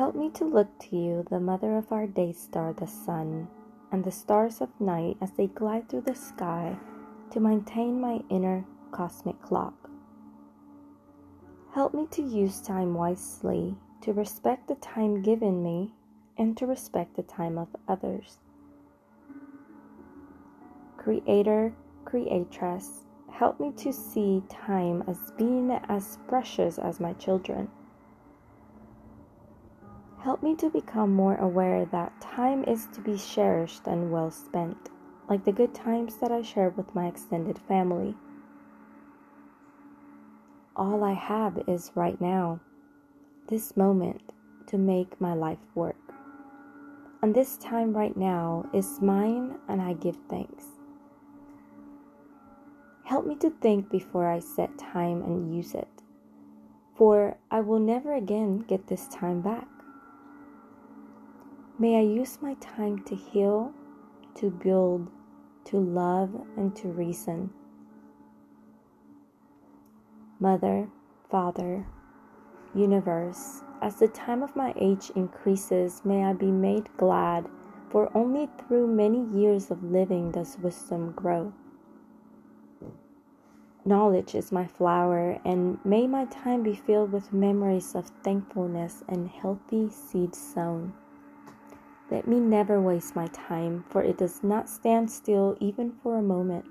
Help me to look to you, the mother of our day star, the sun, and the stars of night as they glide through the sky to maintain my inner cosmic clock. Help me to use time wisely, to respect the time given me, and to respect the time of others. Creator, Creatress, help me to see time as being as precious as my children. Help me to become more aware that time is to be cherished and well spent, like the good times that I share with my extended family. All I have is right now, this moment, to make my life work. And this time right now is mine, and I give thanks. Help me to think before I set time and use it, for I will never again get this time back. May I use my time to heal, to build, to love, and to reason. Mother, Father, Universe, as the time of my age increases, may I be made glad, for only through many years of living does wisdom grow. Knowledge is my flower, and may my time be filled with memories of thankfulness and healthy seeds sown. Let me never waste my time, for it does not stand still even for a moment.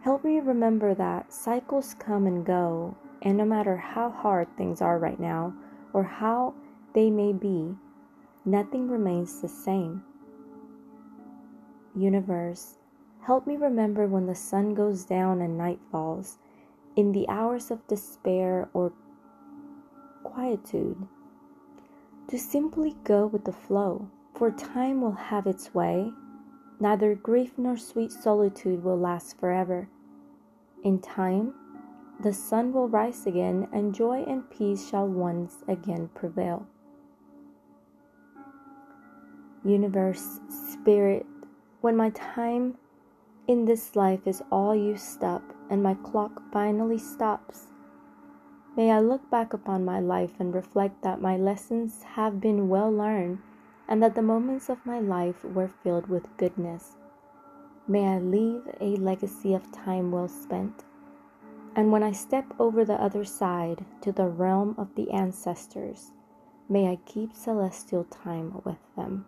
Help me remember that cycles come and go, and no matter how hard things are right now, or how they may be, nothing remains the same. Universe, Help me remember when the sun goes down and night falls, in the hours of despair or quietude, to simply go with the flow, for time will have its way. Neither grief nor sweet solitude will last forever. In time, the sun will rise again, and joy and peace shall once again prevail. Universe, Spirit, when my time in this life is all used up, and my clock finally stops. May I look back upon my life and reflect that my lessons have been well learned and that the moments of my life were filled with goodness. May I leave a legacy of time well spent. And when I step over the other side to the realm of the ancestors, may I keep celestial time with them.